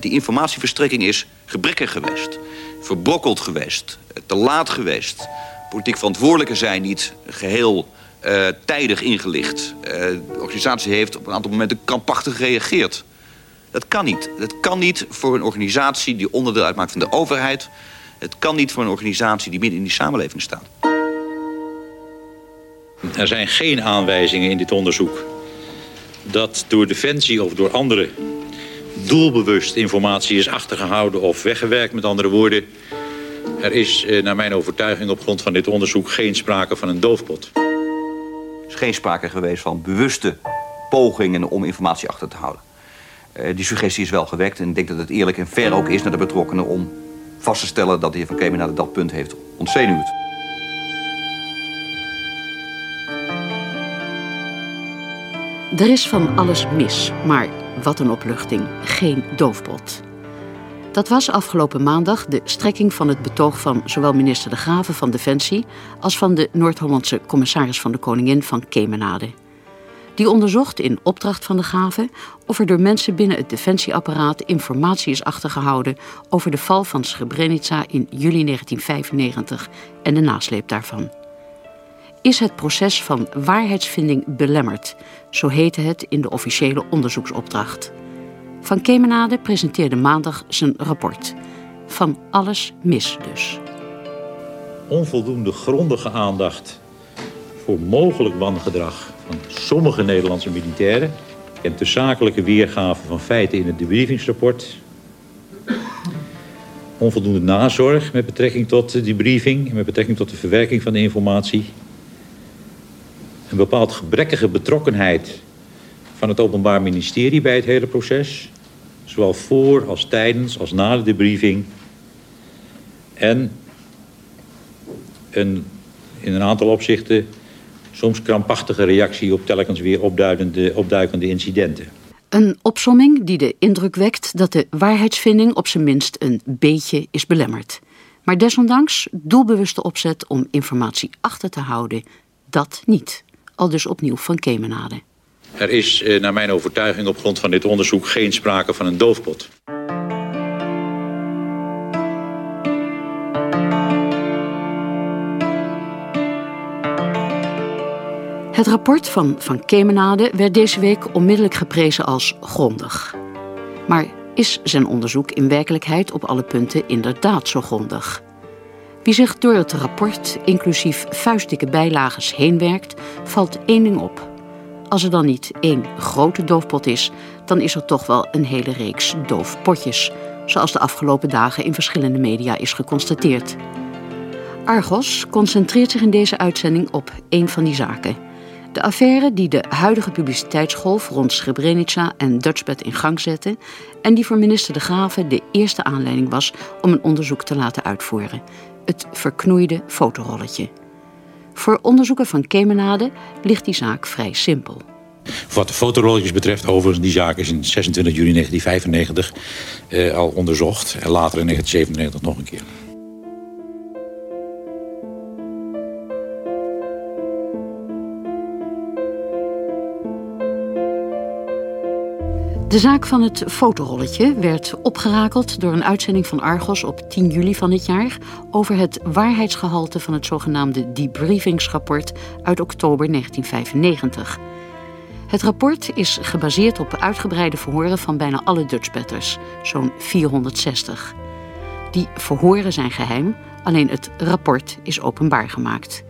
Die informatieverstrekking is gebrekkig geweest. Verbrokkeld geweest. Te laat geweest. Politiek verantwoordelijken zijn niet geheel uh, tijdig ingelicht. Uh, de organisatie heeft op een aantal momenten krampachtig gereageerd. Dat kan niet. Dat kan niet voor een organisatie die onderdeel uitmaakt van de overheid. Het kan niet voor een organisatie die midden in die samenleving staat. Er zijn geen aanwijzingen in dit onderzoek dat door Defensie of door anderen doelbewust informatie is achtergehouden of weggewerkt. Met andere woorden, er is eh, naar mijn overtuiging op grond van dit onderzoek geen sprake van een doofpot. Er is geen sprake geweest van bewuste pogingen om informatie achter te houden. Uh, die suggestie is wel gewekt en ik denk dat het eerlijk en fair ook is naar de betrokkenen om vast te stellen dat de heer Van Kemenade dat punt heeft ontzenuwd. Er is van alles mis, maar wat een opluchting, geen doofpot. Dat was afgelopen maandag de strekking van het betoog van zowel minister De Graven van Defensie als van de Noord-Hollandse commissaris van de Koningin van Kemenade. Die onderzocht in opdracht van De Graven of er door mensen binnen het defensieapparaat informatie is achtergehouden over de val van Srebrenica in juli 1995 en de nasleep daarvan is het proces van waarheidsvinding belemmerd, zo heette het in de officiële onderzoeksopdracht. Van Kemenade presenteerde maandag zijn rapport. Van alles mis dus. Onvoldoende grondige aandacht voor mogelijk wangedrag van sommige Nederlandse militairen en de zakelijke weergave van feiten in het debriefingsrapport. Onvoldoende nazorg met betrekking tot de debriefing en met betrekking tot de verwerking van de informatie een bepaald gebrekkige betrokkenheid van het Openbaar Ministerie bij het hele proces. Zowel voor als tijdens als na de debriefing. En een, in een aantal opzichten soms krampachtige reactie op telkens weer opduikende, opduikende incidenten. Een opsomming die de indruk wekt dat de waarheidsvinding op zijn minst een beetje is belemmerd. Maar desondanks doelbewuste opzet om informatie achter te houden, dat niet al dus opnieuw van Kemenade. Er is eh, naar mijn overtuiging op grond van dit onderzoek geen sprake van een doofpot. Het rapport van Van Kemenade werd deze week onmiddellijk geprezen als grondig. Maar is zijn onderzoek in werkelijkheid op alle punten inderdaad zo grondig? Wie zich door het rapport, inclusief vuistdikke bijlages, heen werkt, valt één ding op. Als er dan niet één grote doofpot is, dan is er toch wel een hele reeks doofpotjes, zoals de afgelopen dagen in verschillende media is geconstateerd. Argos concentreert zich in deze uitzending op één van die zaken. De affaire die de huidige publiciteitsgolf rond Srebrenica en Dutchbed in gang zette en die voor minister De Graven de eerste aanleiding was om een onderzoek te laten uitvoeren het verknoeide fotorolletje. Voor onderzoeken van Kemenade ligt die zaak vrij simpel. Wat de fotorolletjes betreft, overigens, die zaak is in 26 juli 1995 eh, al onderzocht. En later in 1997 nog een keer. De zaak van het fotorolletje werd opgerakeld door een uitzending van Argos op 10 juli van dit jaar over het waarheidsgehalte van het zogenaamde debriefingsrapport uit oktober 1995. Het rapport is gebaseerd op uitgebreide verhoren van bijna alle Dutchbatters, zo'n 460. Die verhoren zijn geheim, alleen het rapport is openbaar gemaakt.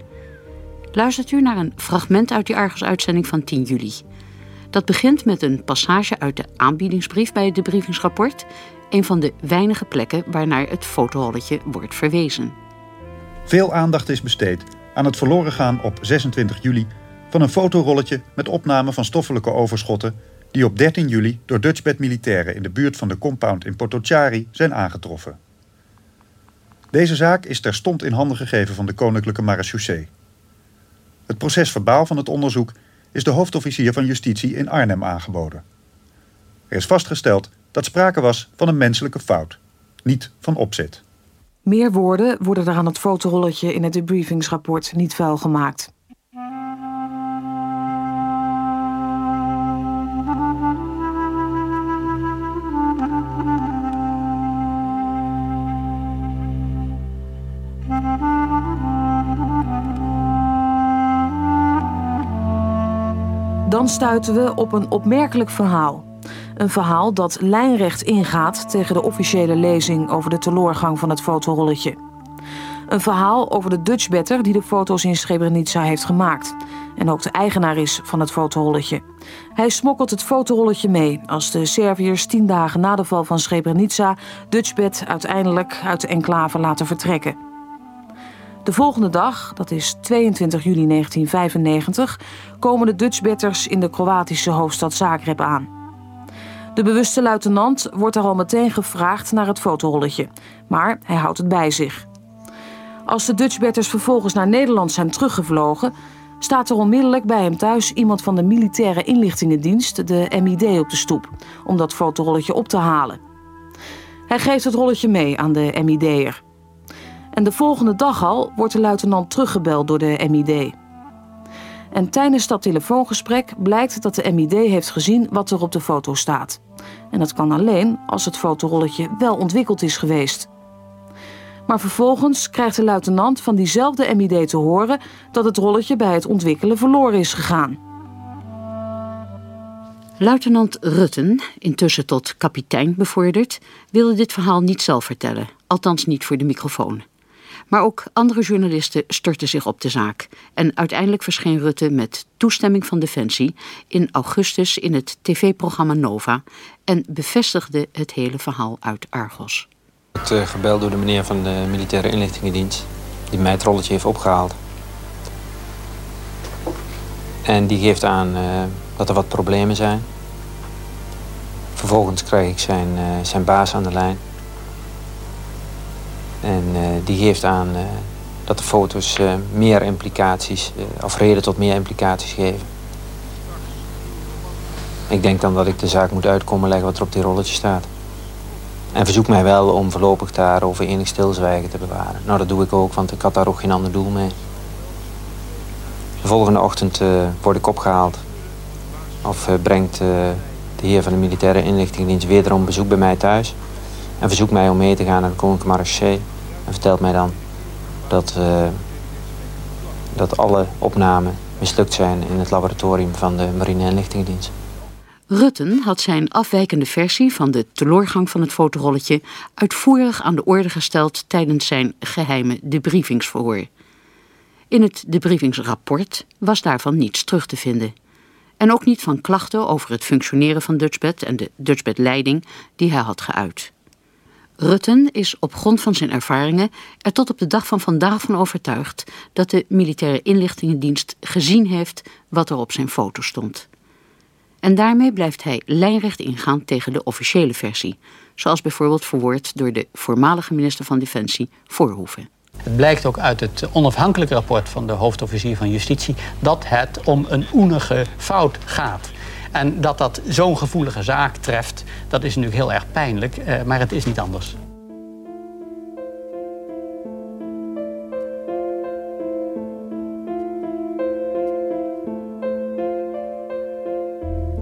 Luistert u naar een fragment uit die Argos-uitzending van 10 juli. Dat begint met een passage uit de aanbiedingsbrief bij het debriefingsrapport, een van de weinige plekken waarnaar het fotorolletje wordt verwezen. Veel aandacht is besteed aan het verloren gaan op 26 juli van een fotorolletje met opname van stoffelijke overschotten die op 13 juli door Dutchbed militairen in de buurt van de compound in Potocari zijn aangetroffen. Deze zaak is terstond in handen gegeven van de Koninklijke Marechaussee. Het proces verbaal van het onderzoek is de hoofdofficier van justitie in Arnhem aangeboden. Er is vastgesteld dat sprake was van een menselijke fout, niet van opzet. Meer woorden worden er aan het fotorolletje in het debriefingsrapport niet vuil gemaakt. Dan stuiten we op een opmerkelijk verhaal. Een verhaal dat lijnrecht ingaat tegen de officiële lezing over de teloorgang van het fotorolletje. Een verhaal over de Dutchbetter die de foto's in Srebrenica heeft gemaakt. En ook de eigenaar is van het fotorolletje. Hij smokkelt het fotorolletje mee als de Serviërs tien dagen na de val van Srebrenica Dutchbed uiteindelijk uit de enclave laten vertrekken. De volgende dag, dat is 22 juli 1995, komen de Dutchbetters in de Kroatische hoofdstad Zagreb aan. De bewuste luitenant wordt er al meteen gevraagd naar het fotorolletje, maar hij houdt het bij zich. Als de Dutchbetters vervolgens naar Nederland zijn teruggevlogen, staat er onmiddellijk bij hem thuis iemand van de militaire inlichtingendienst, de MID, op de stoep, om dat fotorolletje op te halen. Hij geeft het rolletje mee aan de MID'er. En de volgende dag al wordt de luitenant teruggebeld door de MID. En tijdens dat telefoongesprek blijkt dat de MID heeft gezien wat er op de foto staat. En dat kan alleen als het fotorolletje wel ontwikkeld is geweest. Maar vervolgens krijgt de luitenant van diezelfde MID te horen dat het rolletje bij het ontwikkelen verloren is gegaan. Luitenant Rutten, intussen tot kapitein bevorderd, wilde dit verhaal niet zelf vertellen, althans niet voor de microfoon. Maar ook andere journalisten stortten zich op de zaak. En uiteindelijk verscheen Rutte met toestemming van Defensie in augustus in het tv-programma Nova en bevestigde het hele verhaal uit Argos. Ik werd gebeld door de meneer van de militaire inlichtingendienst die mij het rolletje heeft opgehaald. En die geeft aan uh, dat er wat problemen zijn. Vervolgens krijg ik zijn, uh, zijn baas aan de lijn. En uh, die geeft aan dat de foto's meer implicaties, of reden tot meer implicaties geven. Ik denk dan dat ik de zaak moet uitkomen leggen wat er op die rolletje staat. En verzoek mij wel om voorlopig daarover enig stilzwijgen te bewaren. Nou, dat doe ik ook, want ik had daar ook geen ander doel mee. De volgende ochtend word ik opgehaald. Of brengt de heer van de militaire inlichtingendienst wederom bezoek bij mij thuis. En verzoekt mij om mee te gaan naar de Koninklijke Marché. En vertelt mij dan dat, dat alle opnamen mislukt zijn in het laboratorium van de marine inlichtingendienst. Rutten had zijn afwijkende versie van de teloorgang van het fotorolletje uitvoerig aan de orde gesteld tijdens zijn geheime debriefingsverhoor. In het debriefingsrapport was daarvan niets terug te vinden. En ook niet van klachten over het functioneren van Dutchbed en de Dutchbed-leiding die hij had geuit. Rutten is op grond van zijn ervaringen er tot op de dag van vandaag van overtuigd dat de militaire inlichtingendienst gezien heeft wat er op zijn foto stond. En daarmee blijft hij lijnrecht ingaan tegen de officiële versie, zoals bijvoorbeeld verwoord door de voormalige minister van Defensie, Voorhoeven. Het blijkt ook uit het onafhankelijke rapport van de hoofdofficier van Justitie dat het om een oenige fout gaat. En dat dat zo'n gevoelige zaak treft, dat is natuurlijk heel erg pijnlijk, eh, maar het is niet anders.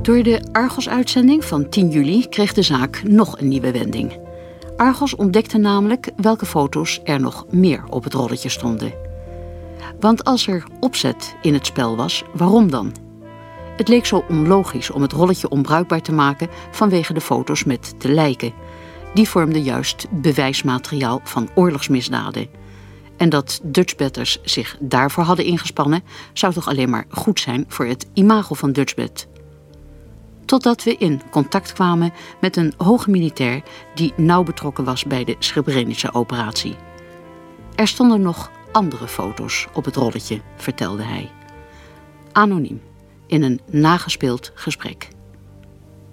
Door de Argos-uitzending van 10 juli kreeg de zaak nog een nieuwe wending. Argos ontdekte namelijk welke foto's er nog meer op het rolletje stonden. Want als er opzet in het spel was, waarom dan? Het leek zo onlogisch om het rolletje onbruikbaar te maken vanwege de foto's met de lijken. Die vormden juist bewijsmateriaal van oorlogsmisdaden. En dat Dutchbetters zich daarvoor hadden ingespannen, zou toch alleen maar goed zijn voor het imago van Dutchbed totdat we in contact kwamen met een hoge militair die nauw betrokken was bij de Srebrenica-operatie. Er stonden nog andere foto's op het rolletje, vertelde hij. Anoniem, in een nagespeeld gesprek.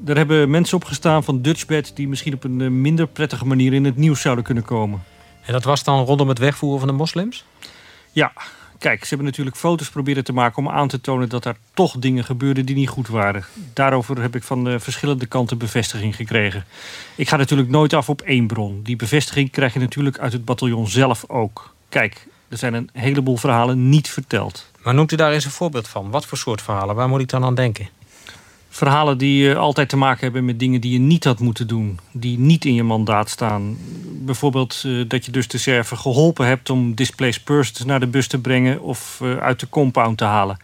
Er hebben mensen opgestaan van Dutchbed die misschien op een eh, minder prettige manier in het nieuws zouden kunnen komen. En dat was dan rondom het wegvoeren van de moslims? Ja, Kijk, ze hebben natuurlijk foto's proberen te maken om aan te tonen dat er toch dingen gebeurden die niet goed waren. Daarover heb ik van de verschillende kanten bevestiging gekregen. Ik ga natuurlijk nooit af op één bron. Die bevestiging krijg je natuurlijk uit het bataljon zelf ook. Kijk, er zijn een heleboel verhalen niet verteld. Maar noemt u daar eens een voorbeeld van? Wat voor soort verhalen? Waar moet ik dan aan denken? Verhalen die uh, altijd te maken hebben met dingen die je niet had moeten doen. Die niet in je mandaat staan. Bijvoorbeeld uh, dat je dus de server geholpen hebt om displaced persons naar de bus te brengen of uh, uit de compound te halen.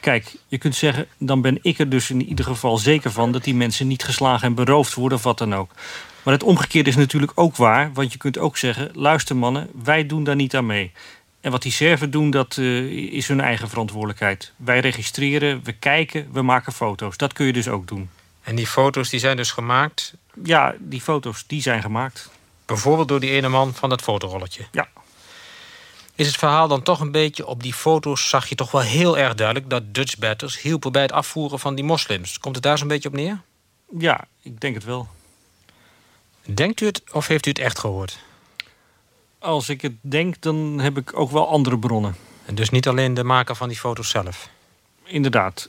Kijk, je kunt zeggen, dan ben ik er dus in ieder geval zeker van dat die mensen niet geslagen en beroofd worden of wat dan ook. Maar het omgekeerde is natuurlijk ook waar, want je kunt ook zeggen: luister mannen, wij doen daar niet aan mee. En wat die Serven doen, dat uh, is hun eigen verantwoordelijkheid. Wij registreren, we kijken, we maken foto's. Dat kun je dus ook doen. En die foto's die zijn dus gemaakt? Ja, die foto's die zijn gemaakt. Bijvoorbeeld door die ene man van dat fotorolletje? Ja. Is het verhaal dan toch een beetje... op die foto's zag je toch wel heel erg duidelijk... dat Dutch batters hielpen bij het afvoeren van die moslims. Komt het daar zo'n beetje op neer? Ja, ik denk het wel. Denkt u het of heeft u het echt gehoord? Als ik het denk, dan heb ik ook wel andere bronnen. En dus niet alleen de maker van die foto's zelf? Inderdaad.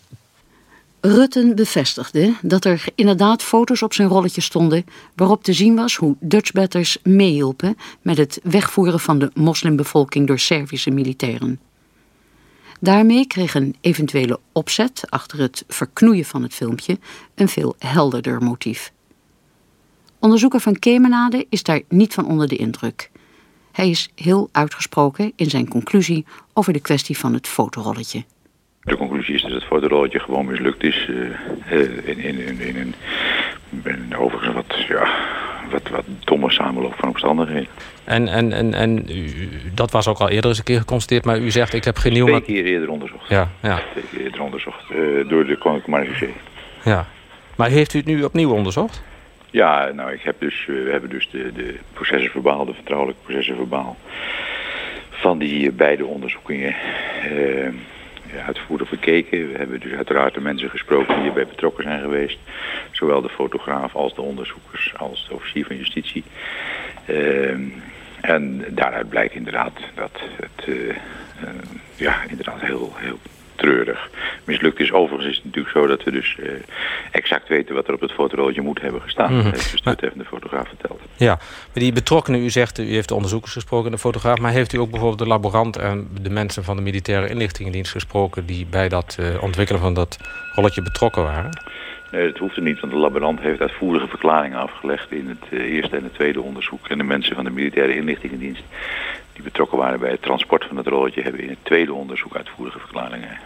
Rutten bevestigde dat er inderdaad foto's op zijn rolletje stonden waarop te zien was hoe Dutchbatters meehielpen met het wegvoeren van de moslimbevolking door Servische militairen. Daarmee kreeg een eventuele opzet achter het verknoeien van het filmpje een veel helderder motief. Onderzoeker van Kemenade is daar niet van onder de indruk. Hij is heel uitgesproken in zijn conclusie over de kwestie van het fotorolletje. De conclusie is dat het fotorolletje gewoon mislukt is uh, in, in, in, in, een overigens wat, ja, wat, wat domme samenloop van omstandigheden. En, en, en, en u, dat was ook al eerder eens een keer geconstateerd, maar u zegt ik heb geen nieuw... Twee keer eerder onderzocht. Ja, ja. Twee keer eerder onderzocht uh, door de Koninklijke Marechaussee. Ja, maar heeft u het nu opnieuw onderzocht? Ja, nou, ik heb dus, we hebben dus de, de processen verbaal, de vertrouwelijke processen verbaal van die beide onderzoekingen uh, uitvoerig bekeken. We hebben dus uiteraard de mensen gesproken die hierbij betrokken zijn geweest. Zowel de fotograaf als de onderzoekers als de officier van justitie. Uh, en daaruit blijkt inderdaad dat het ja, inderdaad heel, heel treurig mislukt is. Overigens is het natuurlijk zo dat we dus uh, exact weten wat er op het fotorolletje moet hebben gestaan. Mm -hmm. Dat heeft dus de fotograaf verteld. Ja, maar die betrokkenen, u zegt, u heeft de onderzoekers gesproken, de fotograaf, maar heeft u ook bijvoorbeeld de laborant en de mensen van de militaire inlichtingendienst gesproken die bij dat uh, ontwikkelen van dat rolletje betrokken waren? Nee, dat hoeft er niet, want de laborant heeft uitvoerige verklaringen afgelegd in het uh, eerste en het tweede onderzoek. En de mensen van de militaire inlichtingendienst die betrokken waren bij het transport van het rolletje hebben in het tweede onderzoek uitvoerige verklaringen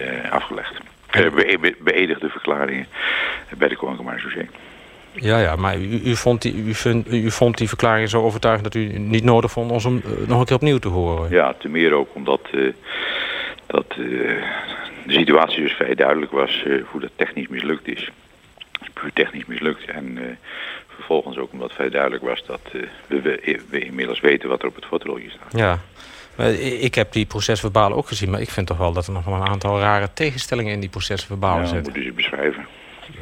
uh, afgelegd. Be beëdigde verklaringen bij de Koninklijke Marechaussee. Ja, ja, maar u, u, vond die, u, vind, u vond die verklaringen zo overtuigend dat u niet nodig vond om ze uh, nog een keer opnieuw te horen? Ja, te meer ook omdat dat, de situatie dus vrij duidelijk was hoe dat technisch mislukt is. Puur technisch mislukt en vervolgens ook omdat vrij duidelijk was dat uh, we, we, inmiddels weten wat er op het fotorolletje staat. Ja, ik heb die procesverbalen ook gezien, maar ik vind toch wel dat er nog wel een aantal rare tegenstellingen in die procesverbalen ja, zitten. moet u ze beschrijven.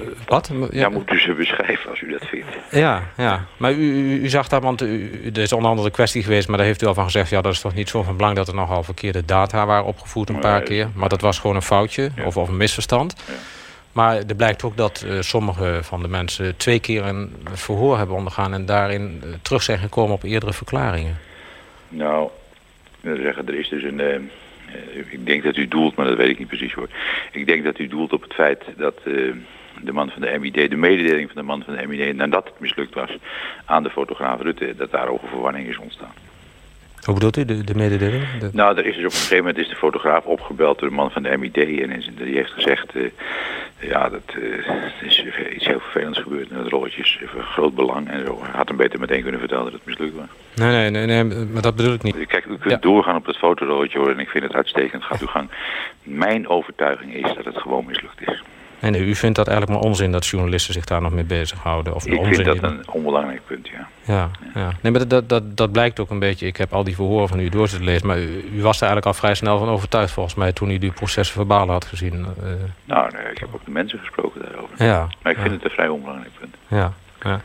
Uh, wat? Ja, ja, moet u ze beschrijven als u dat vindt. Ja, ja. maar u, u, u zag daar, want u, er is onder andere de kwestie geweest, maar daar heeft u al van gezegd, ja, dat is toch niet zo van belang dat er nogal verkeerde data waren opgevoerd een paar keer. Maar dat was gewoon een foutje ja. of, of een misverstand. Ja. Maar er blijkt ook dat uh, sommige van de mensen twee keer een verhoor hebben ondergaan... en daarin uh, terug zijn gekomen op eerdere verklaringen. Nou, wil zeggen, er is dus een... Uh, ik denk dat u doelt, maar dat weet ik niet precies hoor. Ik denk dat u doelt op het feit dat de man van de MID... de mededeling van de man van de MID, nadat het mislukt was... aan de fotograaf Rutte, dat daarover verwarring is ontstaan. Hoe bedoelt u, de, de mededeling? De... Nou, er is dus op een gegeven moment is de fotograaf opgebeld door de man van de MID. En die heeft gezegd, uh, ja, dat uh, is iets heel vervelends gebeurd. En dat rolletje is van groot belang. En zo had hem beter meteen kunnen vertellen dat het mislukt was. Nee, nee, nee, nee maar dat bedoel ik niet. Kijk, u kunt ja. doorgaan op dat fotorolletje hoor. En ik vind het uitstekend. Gaat uw gang. Mijn overtuiging is dat het gewoon mislukt is. En u vindt dat eigenlijk maar onzin dat journalisten zich daar nog mee bezighouden? Of ik onzin vind dat een onbelangrijk punt, ja. Ja, ja. Nee, maar dat, dat, dat blijkt ook een beetje. Ik heb al die verhoren van u door zitten lezen. Maar u, u, was er eigenlijk al vrij snel van overtuigd volgens mij... toen u die processen verbalen had gezien. Uh... Nou, nee, ik heb ook de mensen gesproken daarover. Ja, maar ik ja. vind het een vrij onbelangrijk punt. Ja, ja.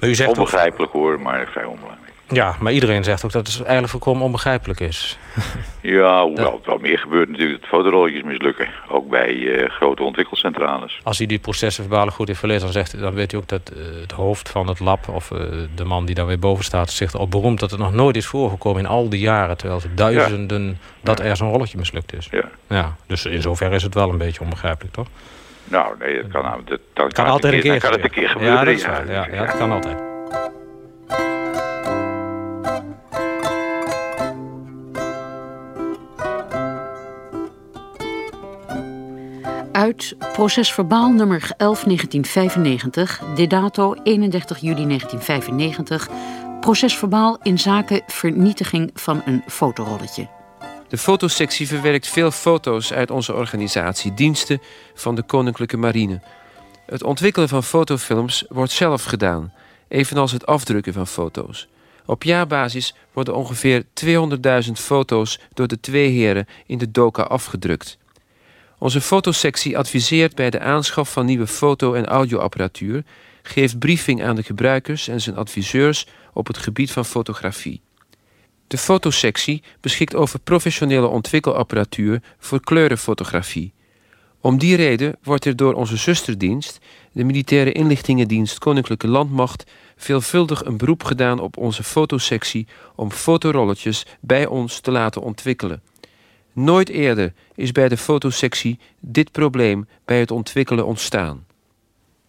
Maar u zegt Onbegrijpelijk ook... hoor, maar vrij onbelangrijk. Ja, maar iedereen zegt ook dat het eigenlijk volkomen onbegrijpelijk is. ja, hoewel het wel meer gebeurt natuurlijk. Dat fotorolletjes mislukken. Ook bij uh, grote ontwikkelcentrales. Als u die processen verbalen goed heeft verlezen, dan, zegt, dan weet u ook dat uh, het hoofd van het lab... of uh, de man die daar weer boven staat, zegt al beroemd... dat het nog nooit is voorgekomen in al die jaren... terwijl ze duizenden ja. dat ja. er zo'n rolletje mislukt is. Ja. ja. Dus in zoverre is het wel een beetje onbegrijpelijk, toch? Nou, nee, dat kan, dat, dat kan, kan altijd een keer, het een keer gebeuren. Ja, dat, is waar. ja, ja, dat kan altijd. Uit procesverbaal nummer 11 1995, de dato 31 juli 1995, procesverbaal in zaken vernietiging van een fotorolletje. De fotosectie verwerkt veel foto's uit onze organisatie, diensten van de Koninklijke Marine. Het ontwikkelen van fotofilms wordt zelf gedaan, evenals het afdrukken van foto's. Op jaarbasis worden ongeveer 200.000 foto's door de twee heren in de DOCA afgedrukt. Onze fotosectie adviseert bij de aanschaf van nieuwe foto- en audioapparatuur, geeft briefing aan de gebruikers en zijn adviseurs op het gebied van fotografie. De fotosectie beschikt over professionele ontwikkelapparatuur voor kleurenfotografie. Om die reden wordt er door onze zusterdienst, de Militaire Inlichtingendienst Koninklijke Landmacht, veelvuldig een beroep gedaan op onze fotosectie om fotorolletjes bij ons te laten ontwikkelen. Nooit eerder is bij de fotosectie dit probleem bij het ontwikkelen ontstaan.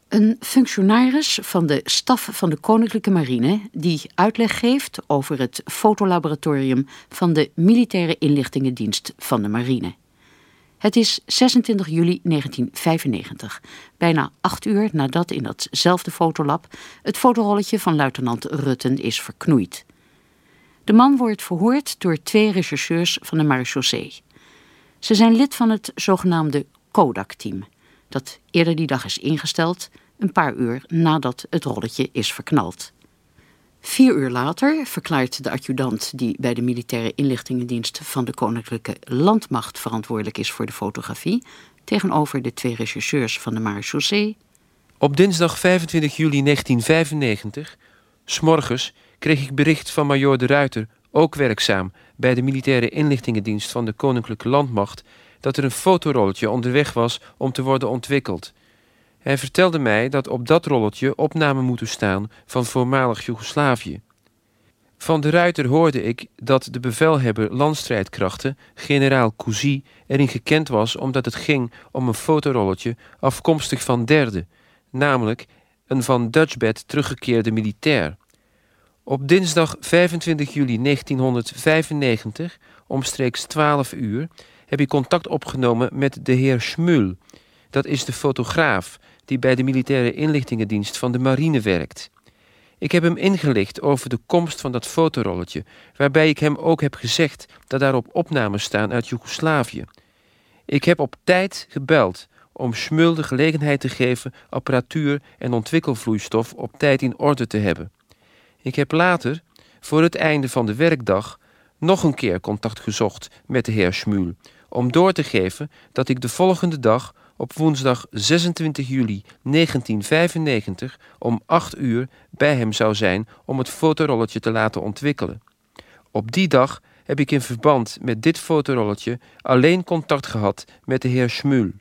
Een functionaris van de staf van de Koninklijke Marine die uitleg geeft over het fotolaboratorium van de Militaire Inlichtingendienst van de Marine. Het is 26 juli 1995, bijna acht uur nadat in datzelfde fotolab het fotorolletje van luitenant Rutten is verknoeid. De man wordt verhoord door twee rechercheurs van de marechaussee. Ze zijn lid van het zogenaamde Kodak-team, dat eerder die dag is ingesteld, een paar uur nadat het rolletje is verknald. Vier uur later verklaart de adjudant die bij de militaire inlichtingendienst van de Koninklijke Landmacht verantwoordelijk is voor de fotografie, tegenover de twee rechercheurs van de marechaussee. Op dinsdag 25 juli 1995, s'morgens, kreeg ik bericht van majoor de Ruiter, ook werkzaam bij de militaire inlichtingendienst van de Koninklijke Landmacht, dat er een fotorolletje onderweg was om te worden ontwikkeld. Hij vertelde mij dat op dat rolletje opnamen moeten staan van voormalig Joegoslavië. Van de Ruiter hoorde ik dat de bevelhebber landstrijdkrachten, generaal Cousy, erin gekend was omdat het ging om een fotorolletje afkomstig van derde, namelijk een van Dutchbed teruggekeerde militair. Op dinsdag 25 juli 1995, omstreeks 12 uur, heb ik contact opgenomen met de heer Schmul. Dat is de fotograaf die bij de militaire inlichtingendienst van de marine werkt. Ik heb hem ingelicht over de komst van dat fotorolletje, waarbij ik hem ook heb gezegd dat daarop opnames staan uit Joegoslavië. Ik heb op tijd gebeld om Schmul de gelegenheid te geven apparatuur en ontwikkelvloeistof op tijd in orde te hebben. Ik heb later, voor het einde van de werkdag, nog een keer contact gezocht met de heer Schmul om door te geven dat ik de volgende dag op woensdag 26 juli 1995 om 8 uur bij hem zou zijn om het fotorolletje te laten ontwikkelen. Op die dag heb ik in verband met dit fotorolletje alleen contact gehad met de heer Schmul.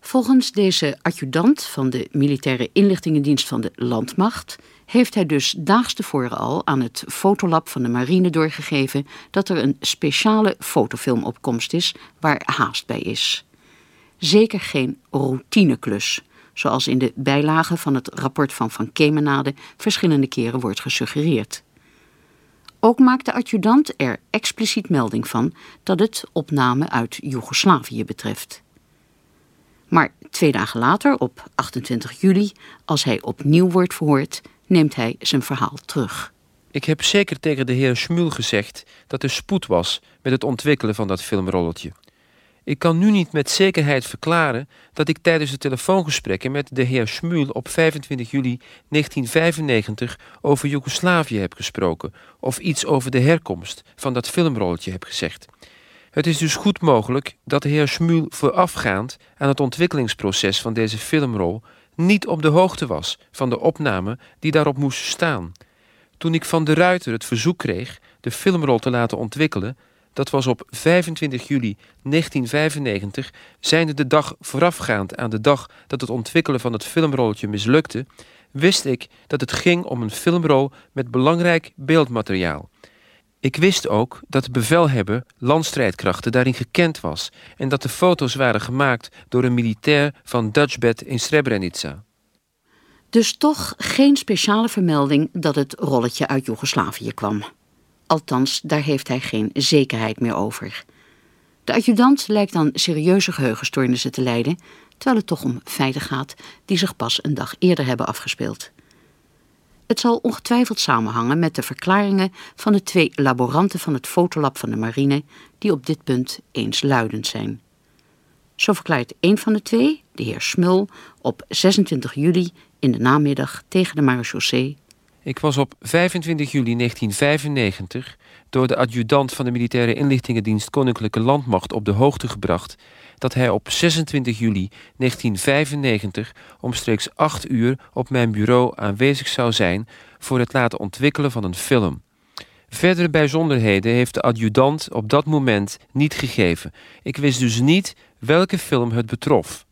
Volgens deze adjudant van de Militaire Inlichtingendienst van de Landmacht heeft hij dus daags tevoren al aan het fotolab van de marine doorgegeven dat er een speciale fotofilmopkomst is waar haast bij is. Zeker geen routineklus, zoals in de bijlagen van het rapport van Van Kemenade verschillende keren wordt gesuggereerd. Ook maakt de adjudant er expliciet melding van dat het opname uit Joegoslavië betreft. Maar twee dagen later, op 28 juli, als hij opnieuw wordt verhoord, neemt hij zijn verhaal terug. Ik heb zeker tegen de heer Schmul gezegd dat er spoed was met het ontwikkelen van dat filmrolletje. Ik kan nu niet met zekerheid verklaren dat ik tijdens de telefoongesprekken met de heer Schmul op 25 juli 1995 over Joegoslavië heb gesproken of iets over de herkomst van dat filmrolletje heb gezegd. Het is dus goed mogelijk dat de heer Schmul voorafgaand aan het ontwikkelingsproces van deze filmrol niet op de hoogte was van de opname die daarop moest staan. Toen ik van de Ruiter het verzoek kreeg de filmrol te laten ontwikkelen, dat was op 25 juli 1995, zijnde de dag voorafgaand aan de dag dat het ontwikkelen van het filmrolletje mislukte, wist ik dat het ging om een filmrol met belangrijk beeldmateriaal. Ik wist ook dat de bevelhebber landstrijdkrachten daarin gekend was en dat de foto's waren gemaakt door een militair van Dutchbed in Srebrenica. Dus toch geen speciale vermelding dat het rolletje uit Joegoslavië kwam. Althans, daar heeft hij geen zekerheid meer over. De adjudant lijkt aan serieuze geheugenstoornissen te lijden, terwijl het toch om feiten gaat die zich pas een dag eerder hebben afgespeeld. Het zal ongetwijfeld samenhangen met de verklaringen van de twee laboranten van het fotolab van de marine, die op dit punt eensluidend zijn. Zo verklaart een van de twee, de heer Smul, op 26 juli in de namiddag tegen de marechaussee. Ik was op 25 juli 1995 door de adjudant van de Militaire Inlichtingendienst Koninklijke Landmacht op de hoogte gebracht dat hij op 26 juli 1995 omstreeks 8 uur op mijn bureau aanwezig zou zijn voor het laten ontwikkelen van een film. Verdere bijzonderheden heeft de adjudant op dat moment niet gegeven. Ik wist dus niet welke film het betrof.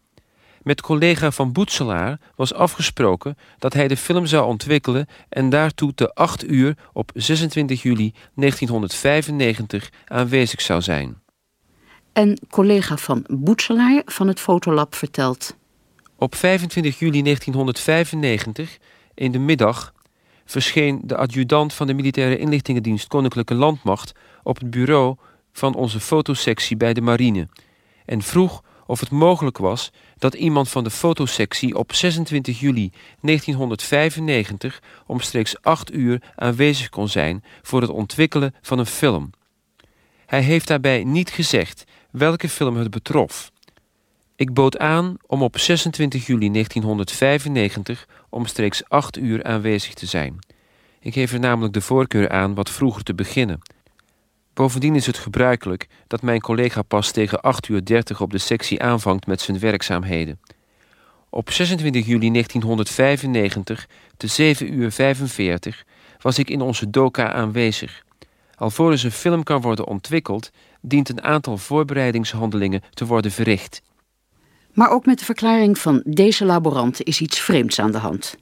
Met collega van Boetselaar was afgesproken dat hij de film zou ontwikkelen en daartoe te 8 uur op 26 juli 1995 aanwezig zou zijn. En collega van Boetselaar van het Fotolab vertelt. Op 25 juli 1995, in de middag, verscheen de adjudant van de Militaire Inlichtingendienst Koninklijke Landmacht op het bureau van onze fotosectie bij de marine en vroeg of het mogelijk was dat iemand van de fotosectie op 26 juli 1995 omstreeks 8 uur aanwezig kon zijn voor het ontwikkelen van een film. Hij heeft daarbij niet gezegd welke film het betrof. Ik bood aan om op 26 juli 1995 omstreeks 8 uur aanwezig te zijn. Ik geef er namelijk de voorkeur aan wat vroeger te beginnen. Bovendien is het gebruikelijk dat mijn collega pas tegen 8 uur 30 op de sectie aanvangt met zijn werkzaamheden. Op 26 juli 1995 te 7 uur 45 was ik in onze doka aanwezig. Alvorens een film kan worden ontwikkeld, dient een aantal voorbereidingshandelingen te worden verricht. Maar ook met de verklaring van deze laborant is iets vreemds aan de hand.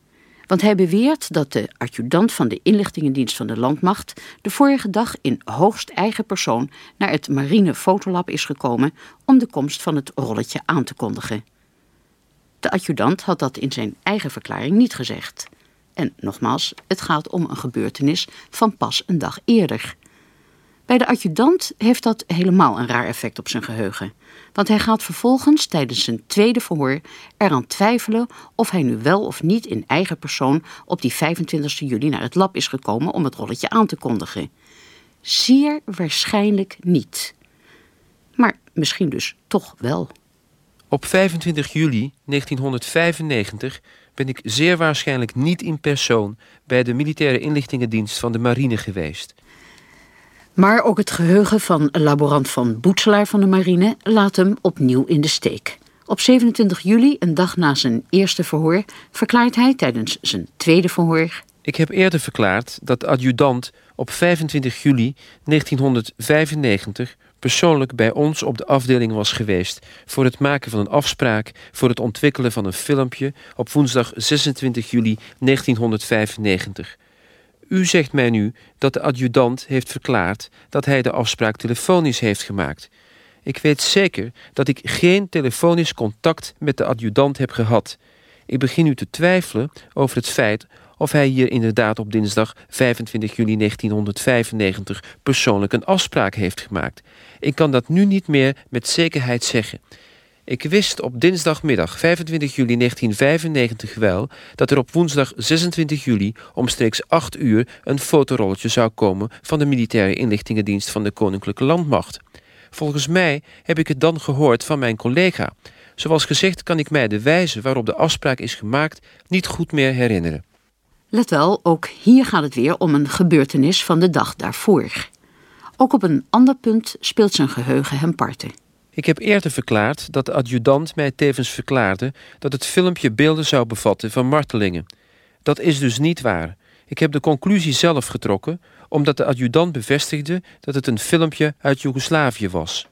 Want hij beweert dat de adjudant van de inlichtingendienst van de landmacht de vorige dag in hoogst eigen persoon naar het marine fotolab is gekomen om de komst van het rolletje aan te kondigen. De adjudant had dat in zijn eigen verklaring niet gezegd. En nogmaals, het gaat om een gebeurtenis van pas een dag eerder. Bij de adjudant heeft dat helemaal een raar effect op zijn geheugen. Want hij gaat vervolgens tijdens zijn tweede verhoor eraan twijfelen of hij nu wel of niet in eigen persoon op die 25 juli naar het lab is gekomen om het rolletje aan te kondigen. Zeer waarschijnlijk niet. Maar misschien dus toch wel. Op 25 juli 1995 ben ik zeer waarschijnlijk niet in persoon bij de militaire inlichtingendienst van de marine geweest. Maar ook het geheugen van laborant van Boetselaar van de marine laat hem opnieuw in de steek. Op 27 juli, een dag na zijn eerste verhoor, verklaart hij tijdens zijn tweede verhoor. Ik heb eerder verklaard dat de adjudant op 25 juli 1995 persoonlijk bij ons op de afdeling was geweest voor het maken van een afspraak voor het ontwikkelen van een filmpje op woensdag 26 juli 1995. U zegt mij nu dat de adjudant heeft verklaard dat hij de afspraak telefonisch heeft gemaakt. Ik weet zeker dat ik geen telefonisch contact met de adjudant heb gehad. Ik begin nu te twijfelen over het feit of hij hier inderdaad op dinsdag 25 juli 1995 persoonlijk een afspraak heeft gemaakt. Ik kan dat nu niet meer met zekerheid zeggen. Ik wist op dinsdagmiddag 25 juli 1995 wel dat er op woensdag 26 juli omstreeks 8 uur een fotorolletje zou komen van de militaire inlichtingendienst van de Koninklijke Landmacht. Volgens mij heb ik het dan gehoord van mijn collega. Zoals gezegd kan ik mij de wijze waarop de afspraak is gemaakt niet goed meer herinneren. Let wel, ook hier gaat het weer om een gebeurtenis van de dag daarvoor. Ook op een ander punt speelt zijn geheugen hem parten. Ik heb eerder verklaard dat de adjudant mij tevens verklaarde dat het filmpje beelden zou bevatten van martelingen. Dat is dus niet waar. Ik heb de conclusie zelf getrokken, omdat de adjudant bevestigde dat het een filmpje uit Joegoslavië was.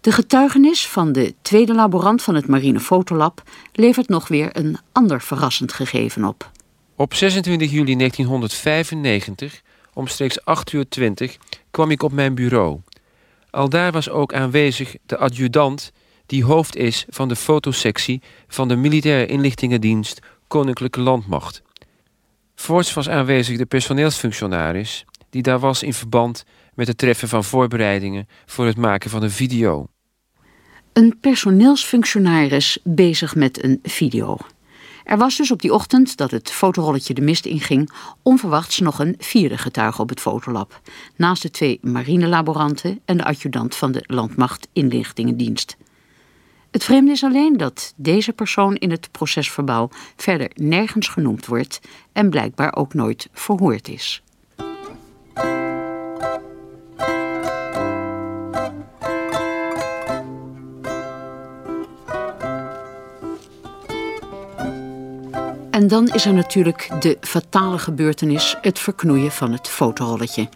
De getuigenis van de tweede laborant van het Marine Fotolab levert nog weer een ander verrassend gegeven op. Op 26 juli 1995, omstreeks 8 uur 20, kwam ik op mijn bureau. Aldaar was ook aanwezig de adjudant die hoofd is van de fotosectie van de Militaire Inlichtingendienst Koninklijke Landmacht. Voorts was aanwezig de personeelsfunctionaris, die daar was in verband met het treffen van voorbereidingen voor het maken van een video. Een personeelsfunctionaris bezig met een video. Er was dus op die ochtend dat het fotorolletje de mist inging, onverwachts nog een vierde getuige op het fotolab. Naast de twee marinelaboranten en de adjudant van de Landmacht Inlichtingendienst. Het vreemde is alleen dat deze persoon in het procesverbaal verder nergens genoemd wordt en blijkbaar ook nooit verhoord is. En dan is er natuurlijk de fatale gebeurtenis, het verknoeien van het fotorolletje.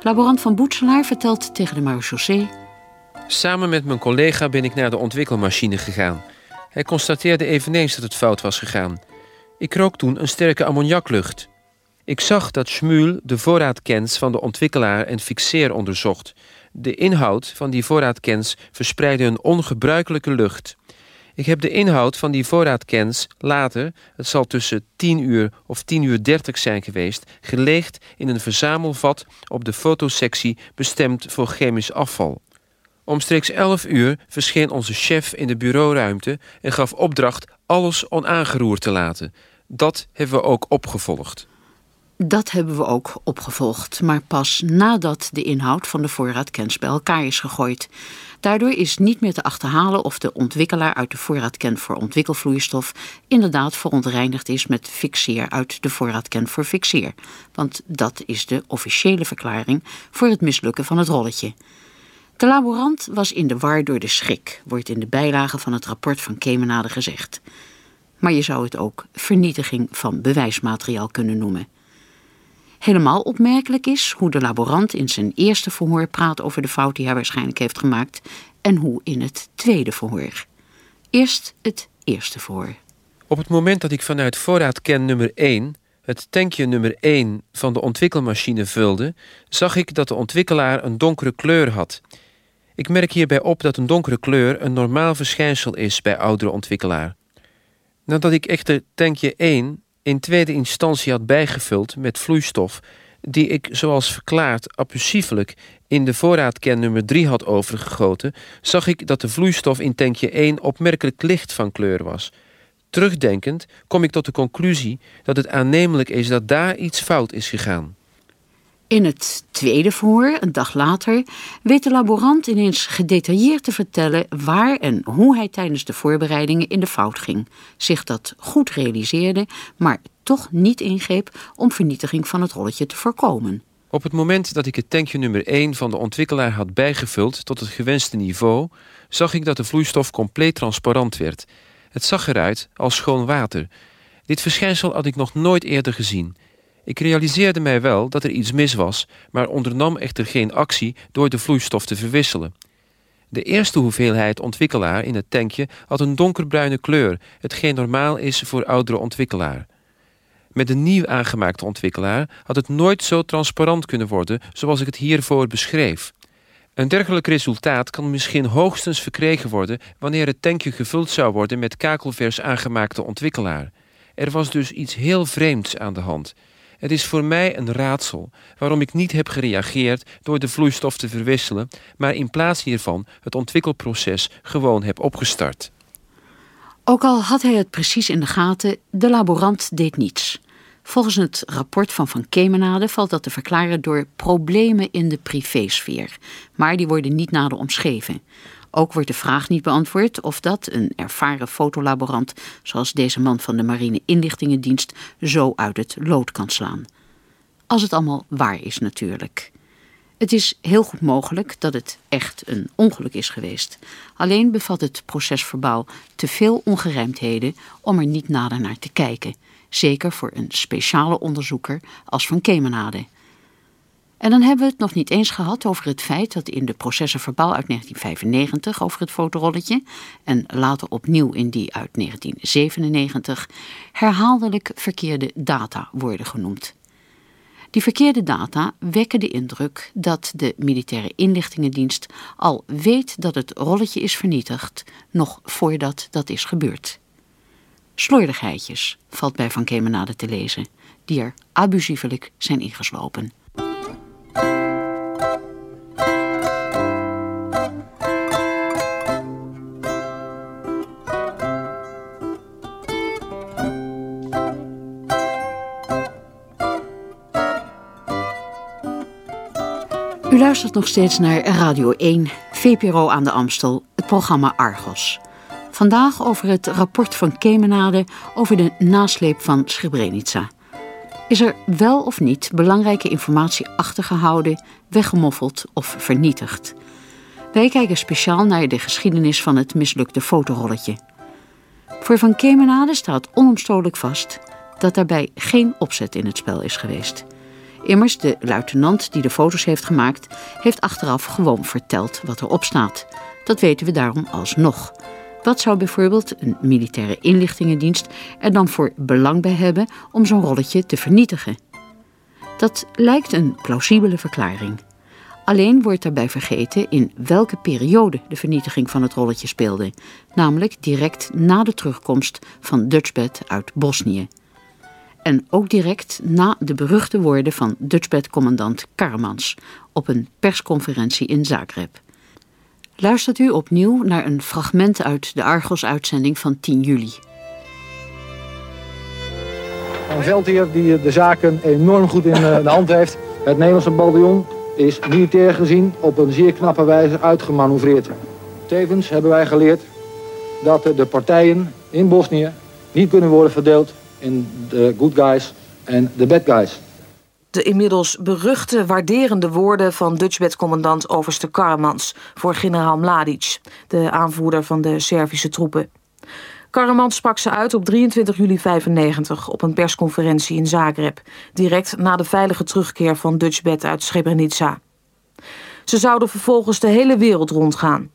Laborant van Boetselaar vertelt tegen de marechaussee... Samen met mijn collega ben ik naar de ontwikkelmachine gegaan. Hij constateerde eveneens dat het fout was gegaan. Ik rook toen een sterke ammoniaklucht. Ik zag dat Schmuel de voorraadkens van de ontwikkelaar en fixeer onderzocht. De inhoud van die voorraadkens verspreidde een ongebruikelijke lucht. Ik heb de inhoud van die voorraadkens later, het zal tussen 10 uur of 10 uur 30 zijn geweest, geleegd in een verzamelvat op de fotosectie bestemd voor chemisch afval. Omstreeks 11 uur verscheen onze chef in de bureauruimte en gaf opdracht alles onaangeroerd te laten. Dat hebben we ook opgevolgd. Dat hebben we ook opgevolgd, maar pas nadat de inhoud van de voorraadkens bij elkaar is gegooid. Daardoor is niet meer te achterhalen of de ontwikkelaar uit de voorraadken voor ontwikkelvloeistof inderdaad verontreinigd is met fixeer uit de voorraadken voor fixeer. Want dat is de officiële verklaring voor het mislukken van het rolletje. De laborant was in de war door de schrik, wordt in de bijlage van het rapport van Kemenade gezegd. Maar je zou het ook vernietiging van bewijsmateriaal kunnen noemen. Helemaal opmerkelijk is hoe de laborant in zijn eerste verhoor praat over de fout die hij waarschijnlijk heeft gemaakt en hoe in het tweede verhoor. Eerst het eerste verhoor. Op het moment dat ik vanuit voorraadken nummer 1 het tankje nummer 1 van de ontwikkelmachine vulde, zag ik dat de ontwikkelaar een donkere kleur had. Ik merk hierbij op dat een donkere kleur een normaal verschijnsel is bij oudere ontwikkelaar. Nadat ik echter tankje 1 in tweede instantie had bijgevuld met vloeistof, die ik, zoals verklaard, abusiefelijk in de voorraadken nummer 3 had overgegoten, zag ik dat de vloeistof in tankje 1 opmerkelijk licht van kleur was. Terugdenkend kom ik tot de conclusie dat het aannemelijk is dat daar iets fout is gegaan. In het tweede verhoor, een dag later, weet de laborant ineens gedetailleerd te vertellen waar en hoe hij tijdens de voorbereidingen in de fout ging, zich dat goed realiseerde, maar toch niet ingreep om vernietiging van het rolletje te voorkomen. Op het moment dat ik het tankje nummer 1 van de ontwikkelaar had bijgevuld tot het gewenste niveau, zag ik dat de vloeistof compleet transparant werd. Het zag eruit als schoon water. Dit verschijnsel had ik nog nooit eerder gezien. Ik realiseerde mij wel dat er iets mis was, maar ondernam echter geen actie door de vloeistof te verwisselen. De eerste hoeveelheid ontwikkelaar in het tankje had een donkerbruine kleur, hetgeen normaal is voor oudere ontwikkelaar. Met de nieuw aangemaakte ontwikkelaar had het nooit zo transparant kunnen worden zoals ik het hiervoor beschreef. Een dergelijk resultaat kan misschien hoogstens verkregen worden wanneer het tankje gevuld zou worden met kakelvers aangemaakte ontwikkelaar. Er was dus iets heel vreemds aan de hand. Het is voor mij een raadsel waarom ik niet heb gereageerd door de vloeistof te verwisselen, maar in plaats hiervan het ontwikkelproces gewoon heb opgestart. Ook al had hij het precies in de gaten, de laborant deed niets. Volgens het rapport van Van Kemenade valt dat te verklaren door problemen in de privésfeer, maar die worden niet nader omschreven. Ook wordt de vraag niet beantwoord of dat een ervaren fotolaborant zoals deze man van de Marine Inlichtingendienst zo uit het lood kan slaan. Als het allemaal waar is natuurlijk. Het is heel goed mogelijk dat het echt een ongeluk is geweest. Alleen bevat het procesverbaal te veel ongerijmdheden om er niet nader naar te kijken. Zeker voor een speciale onderzoeker als Van Kemenade. En dan hebben we het nog niet eens gehad over het feit dat in de processenverbaal uit 1995 over het fotorolletje en later opnieuw in die uit 1997 herhaaldelijk verkeerde data worden genoemd. Die verkeerde data wekken de indruk dat de militaire inlichtingendienst al weet dat het rolletje is vernietigd, nog voordat dat is gebeurd. Slordigheidjes valt bij Van Kemenade te lezen, die er abusievelijk zijn ingeslopen. U luistert nog steeds naar Radio 1, VPRO aan de Amstel, het programma Argos. Vandaag over het rapport van Kemenade over de nasleep van Srebrenica. Is er wel of niet belangrijke informatie achtergehouden, weggemoffeld of vernietigd? Wij kijken speciaal naar de geschiedenis van het mislukte fotorolletje. Voor Van Kemenade staat onomstotelijk vast dat daarbij geen opzet in het spel is geweest. Immers, de luitenant die de foto's heeft gemaakt, heeft achteraf gewoon verteld wat erop staat. Dat weten we daarom alsnog. Wat zou bijvoorbeeld een militaire inlichtingendienst er dan voor belang bij hebben om zo'n rolletje te vernietigen? Dat lijkt een plausibele verklaring. Alleen wordt daarbij vergeten in welke periode de vernietiging van het rolletje speelde, namelijk direct na de terugkomst van Dutchbed uit Bosnië. En ook direct na de beruchte woorden van Dutchbed-commandant Karmans op een persconferentie in Zagreb. Luistert u opnieuw naar een fragment uit de Argos-uitzending van 10 juli. Een veldheer die de zaken enorm goed in eh, de hand heeft. Het Nederlandse bataljon is militair gezien op een zeer knappe wijze uitgemanoeuvreerd. Tevens hebben wij geleerd dat de partijen in Bosnië niet kunnen worden verdeeld in de good guys en de bad guys. De inmiddels beruchte waarderende woorden van Dutchbed-commandant overste Karamans voor generaal Mladic, de aanvoerder van de Servische troepen. Karamans sprak ze uit op 23 juli 95 op een persconferentie in Zagreb, direct na de veilige terugkeer van Dutchbed uit Srebrenica. Ze zouden vervolgens de hele wereld rondgaan.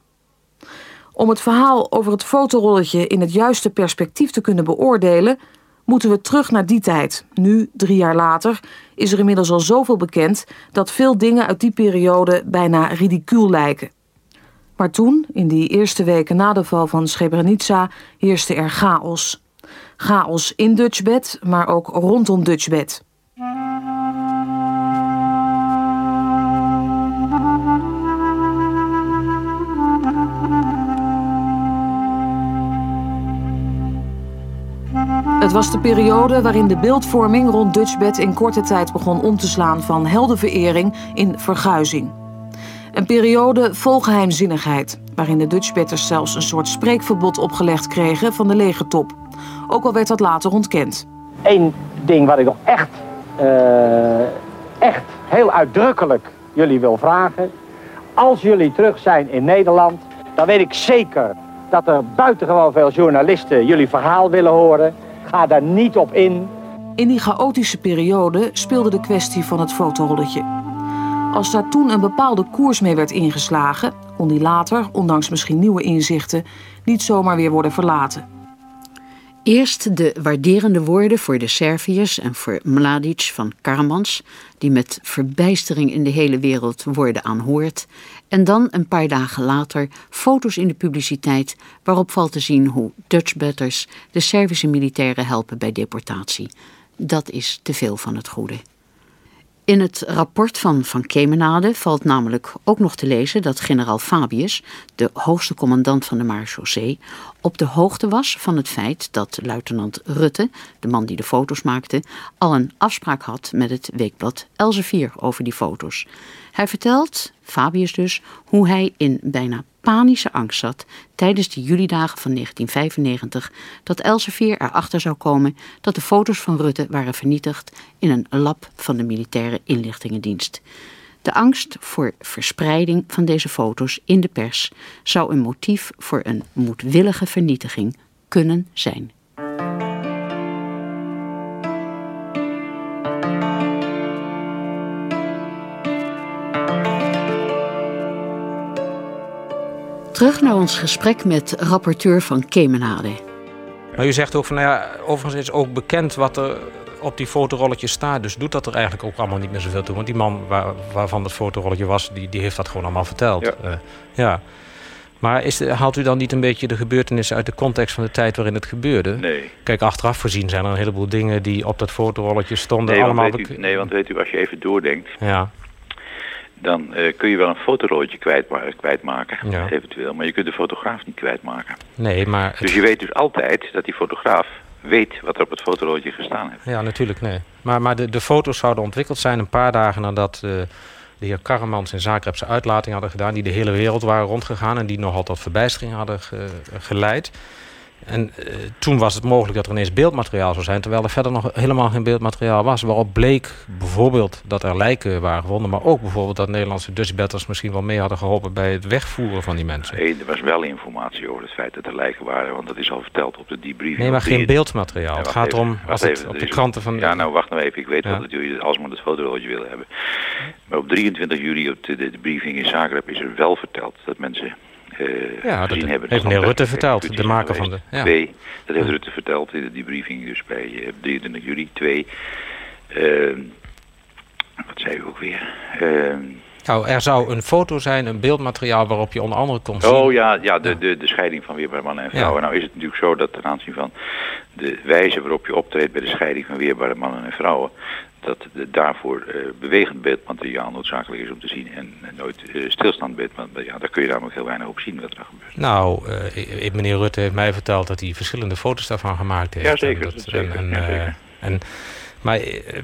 Om het verhaal over het fotorolletje in het juiste perspectief te kunnen beoordelen, moeten we terug naar die tijd. Nu, drie jaar later, is er inmiddels al zoveel bekend dat veel dingen uit die periode bijna ridicuul lijken. Maar toen, in die eerste weken na de val van Srebrenica, heerste er chaos. Chaos in Dutchbed, maar ook rondom Dutchbed. Het was de periode waarin de beeldvorming rond Dutchbed in korte tijd begon om te slaan van heldenverering in verguizing. Een periode vol geheimzinnigheid, waarin de Dutchbetters zelfs een soort spreekverbod opgelegd kregen van de legertop. Ook al werd dat later ontkend. Eén ding wat ik nog echt, uh, echt heel uitdrukkelijk jullie wil vragen. Als jullie terug zijn in Nederland, dan weet ik zeker dat er buitengewoon veel journalisten jullie verhaal willen horen. Ga daar niet op in. In die chaotische periode speelde de kwestie van het fotorolletje. Als daar toen een bepaalde koers mee werd ingeslagen, kon die later, ondanks misschien nieuwe inzichten, niet zomaar weer worden verlaten. Eerst de waarderende woorden voor de Serviërs en voor Mladic van Karmans, die met verbijstering in de hele wereld worden aanhoord. En dan een paar dagen later foto's in de publiciteit waarop valt te zien hoe Dutchbatters de Servische militairen helpen bij deportatie. Dat is te veel van het goede. In het rapport van Van Kemenade valt namelijk ook nog te lezen dat generaal Fabius, de hoogste commandant van de marechaussee, op de hoogte was van het feit dat luitenant Rutte, de man die de foto's maakte, al een afspraak had met het weekblad Elsevier over die foto's. Hij vertelt, Fabius dus, hoe hij in bijna panische angst zat tijdens de julidagen van 1995 dat Elsevier erachter zou komen dat de foto's van Rutte waren vernietigd in een lab van de militaire inlichtingendienst. De angst voor verspreiding van deze foto's in de pers zou een motief voor een moedwillige vernietiging kunnen zijn. Terug naar ons gesprek met rapporteur van Kemenade. Maar u zegt ook van, nou ja, overigens is ook bekend wat er op die fotorolletjes staat. Dus doet dat er eigenlijk ook allemaal niet meer zoveel toe. Want die man waar, waarvan het fotorolletje was, die, die heeft dat gewoon allemaal verteld. Ja. Uh, ja. Maar is haalt u dan niet een beetje de gebeurtenissen uit de context van de tijd waarin het gebeurde? Nee. Kijk, achteraf voorzien zijn er een heleboel dingen die op dat fotorolletje stonden. Nee, allemaal want weet u, nee, want weet u, als je even doordenkt... Ja dan uh, kun je wel een fotorolletje kwijt, kwijtmaken, ja. eventueel. Maar je kunt de fotograaf niet kwijtmaken. Nee, maar... Dus je weet dus altijd dat die fotograaf weet wat er op het fotorolletje gestaan heeft. Ja, natuurlijk, nee. Maar, maar de, de foto's zouden ontwikkeld zijn een paar dagen nadat uh, de heer Karremans in Zagreb zijn uitlating hadden gedaan... die de hele wereld waren rondgegaan en die nogal tot verbijstering hadden geleid. En uh, toen was het mogelijk dat er ineens beeldmateriaal zou zijn... terwijl er verder nog helemaal geen beeldmateriaal was. Waarop bleek bijvoorbeeld dat er lijken waren gevonden... maar ook bijvoorbeeld dat Nederlandse Dutchbatters misschien wel mee hadden geholpen... bij het wegvoeren van die mensen. Nee, er was wel informatie over het feit dat er lijken waren... want dat is al verteld op de debriefing. Nee, maar geen beeldmateriaal. het gaat erom als het op de kranten van... Ja, nou wacht nou even. Ik weet wel dat jullie alsmaar het fotootje willen hebben. Maar op 23 juli op de, de briefing in Zagreb is er wel verteld... dat mensen uh, ja, dat hebben. heeft meneer Rutte verteld, de maker van de... Ja. Twee, dat heeft Rutte verteld in die briefing dus bij uh, 23 juli. Twee, uh, wat zei u ook weer? Ehm, nou, er zou een foto zijn, een beeldmateriaal waarop je onder andere kon zien... Oh ja, ja, de, de, de scheiding van weerbare mannen en vrouwen. Nou is het natuurlijk zo dat ten aanzien van de wijze waarop je optreedt bij de scheiding van weerbare mannen en vrouwen dat daarvoor uh, bewegend beeldmateriaal noodzakelijk is om te zien en nooit uh, stilstaand beeldmateriaal. Ja, daar kun je namelijk heel weinig op zien wat er gebeurt. Nou, uh, meneer Rutte heeft mij verteld dat hij verschillende foto's daarvan gemaakt heeft. Ja, zeker. En dat, zeker, en, ja, zeker. en maar,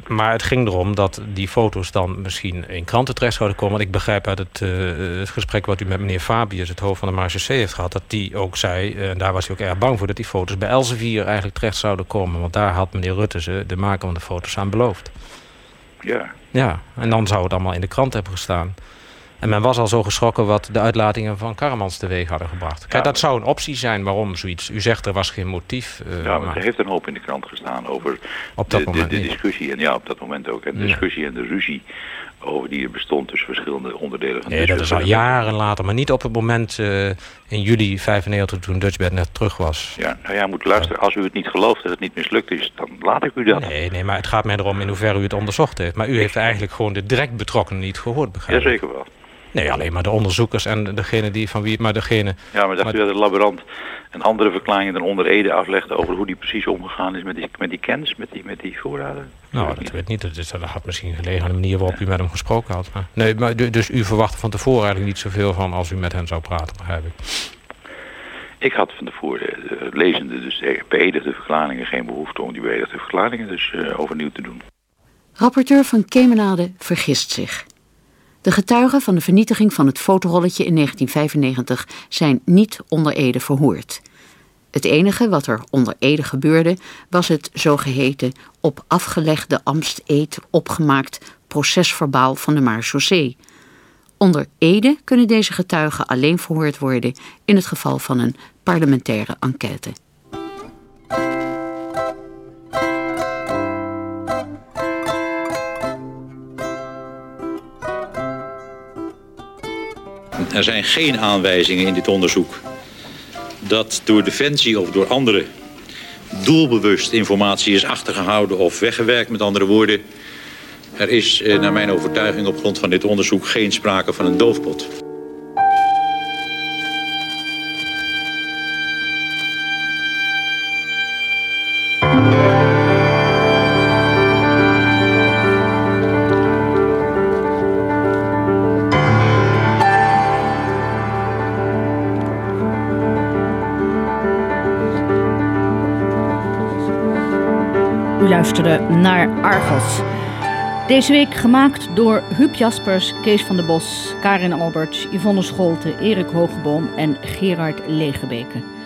maar het ging erom dat die foto's dan misschien in kranten terecht zouden komen. Want ik begrijp uit het, uh, het gesprek wat u met meneer Fabius, het hoofd van de Marge heeft gehad... dat die ook zei, en daar was hij ook erg bang voor... dat die foto's bij Elsevier eigenlijk terecht zouden komen. Want daar had meneer Rutte ze, de maker van de foto's, aan beloofd. Ja. Ja, en dan zou het allemaal in de krant hebben gestaan. En men was al zo geschrokken wat de uitlatingen van Karremans teweeg hadden gebracht. Kijk, dat zou een optie zijn waarom zoiets. U zegt er was geen motief. Uh, ja, maar er heeft een hoop in de krant gestaan over op dat de, moment de, de discussie. En ja, op dat moment ook. En de discussie en de ruzie over die er bestond tussen verschillende onderdelen van Nee, dat is al jaren later, maar niet op het moment uh, in juli 95 toen Dutchbed net terug was. Ja, nou ja, moet luisteren. Als u het niet gelooft dat het niet mislukt is, dan laat ik u dat. Nee, nee, maar het gaat mij erom in hoeverre u het onderzocht heeft. Maar u heeft eigenlijk gewoon de direct betrokkenen niet gehoord, begrijp Jazeker wel. Nee, alleen maar de onderzoekers en degene die van wie, maar degene... Ja, maar dacht maar, u dat de laborant een andere verklaringen dan onder Ede aflegde over hoe die precies omgegaan is met die, met die kennis, met die, met die voorraden? Nou, dat weet ik niet. Dat, is, dat had misschien gelegen aan de manier waarop u met hem gesproken had. Maar, nee, maar dus u verwachtte van tevoren eigenlijk niet zoveel van als u met hen zou praten, begrijp ik. Ik had van tevoren uh, lezende, dus beëdigde verklaringen, geen behoefte om die beëdigde verklaringen dus uh, overnieuw te doen. Rapporteur van Kemenade vergist zich. De getuigen van de vernietiging van het fotorolletje in 1995 zijn niet onder Ede verhoord. Het enige wat er onder Ede gebeurde was het zogeheten op afgelegde ambtseed opgemaakt procesverbaal van de marechaussee. Onder Ede kunnen deze getuigen alleen verhoord worden in het geval van een parlementaire enquête. Er zijn geen aanwijzingen in dit onderzoek dat door Defensie of door anderen doelbewust informatie is achtergehouden of weggewerkt. Met andere woorden, er is eh, naar mijn overtuiging op grond van dit onderzoek geen sprake van een doofpot. Naar Argos. Deze week gemaakt door Huub Jaspers, Kees van der Bos, Karin Alberts, Yvonne Scholte, Erik Hogeboom en Gerard Legebeke.